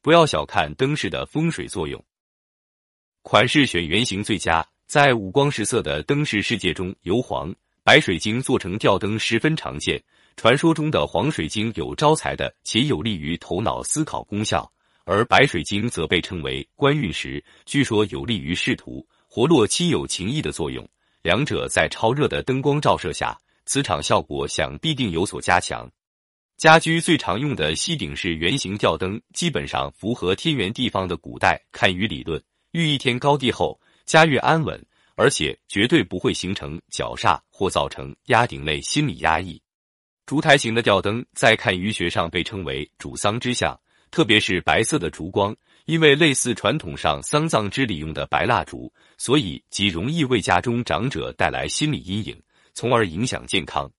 不要小看灯饰的风水作用。款式选圆形最佳，在五光十色的灯饰世界中，由黄、白水晶做成吊灯十分常见。传说中的黄水晶有招财的且有利于头脑思考功效，而白水晶则被称为官运石，据说有利于仕途、活络亲友情谊的作用。两者在超热的灯光照射下，磁场效果想必定有所加强。家居最常用的吸顶式圆形吊灯，基本上符合天圆地方的古代看舆理论，寓意天高地厚，家越安稳，而且绝对不会形成绞煞或造成压顶类心理压抑。烛台形的吊灯在看舆学上被称为主丧之象，特别是白色的烛光，因为类似传统上丧葬之礼用的白蜡烛，所以极容易为家中长者带来心理阴影，从而影响健康。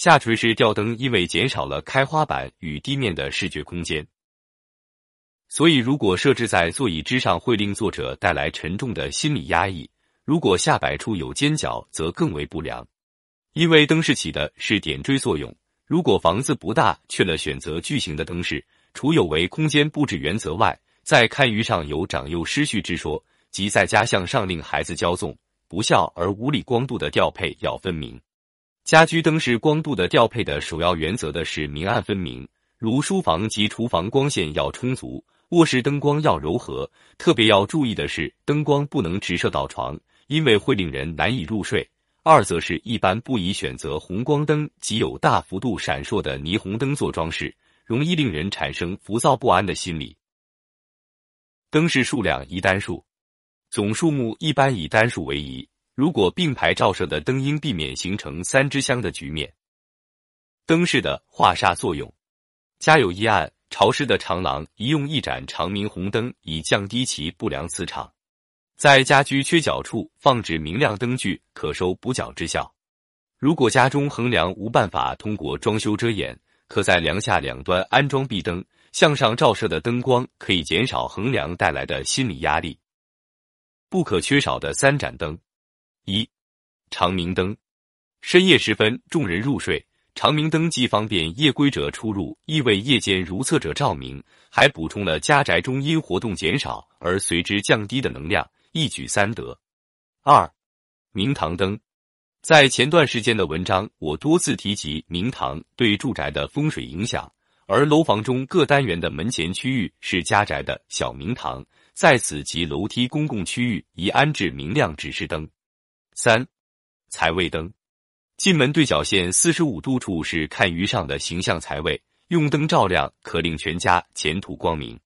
下垂式吊灯因为减少了开花板与地面的视觉空间，所以如果设置在座椅之上，会令作者带来沉重的心理压抑。如果下摆处有尖角，则更为不良。因为灯饰起的是点缀作用，如果房子不大，却了选择巨型的灯饰，除有违空间布置原则外，在看舆上有长幼失序之说，即在家向上令孩子骄纵、不孝而无理光度的调配要分明。家居灯饰光度的调配的首要原则的是明暗分明，如书房及厨房光线要充足，卧室灯光要柔和。特别要注意的是，灯光不能直射到床，因为会令人难以入睡。二则是一般不宜选择红光灯及有大幅度闪烁的霓虹灯做装饰，容易令人产生浮躁不安的心理。灯饰数量宜单数，总数目一般以单数为宜。如果并排照射的灯，应避免形成三支香的局面。灯饰的化煞作用，家有一暗潮湿的长廊，宜用一盏长明红灯，以降低其不良磁场。在家居缺角处放置明亮灯具，可收补角之效。如果家中横梁无办法通过装修遮掩，可在梁下两端安装壁灯，向上照射的灯光可以减少横梁带来的心理压力。不可缺少的三盏灯。一长明灯，深夜时分，众人入睡，长明灯既方便夜归者出入，亦为夜间如厕者照明，还补充了家宅中因活动减少而随之降低的能量，一举三得。二明堂灯，在前段时间的文章，我多次提及明堂对住宅的风水影响，而楼房中各单元的门前区域是家宅的小明堂，在此及楼梯公共区域宜安置明亮指示灯。三，财位灯，进门对角线四十五度处是看鱼上的形象财位，用灯照亮可令全家前途光明。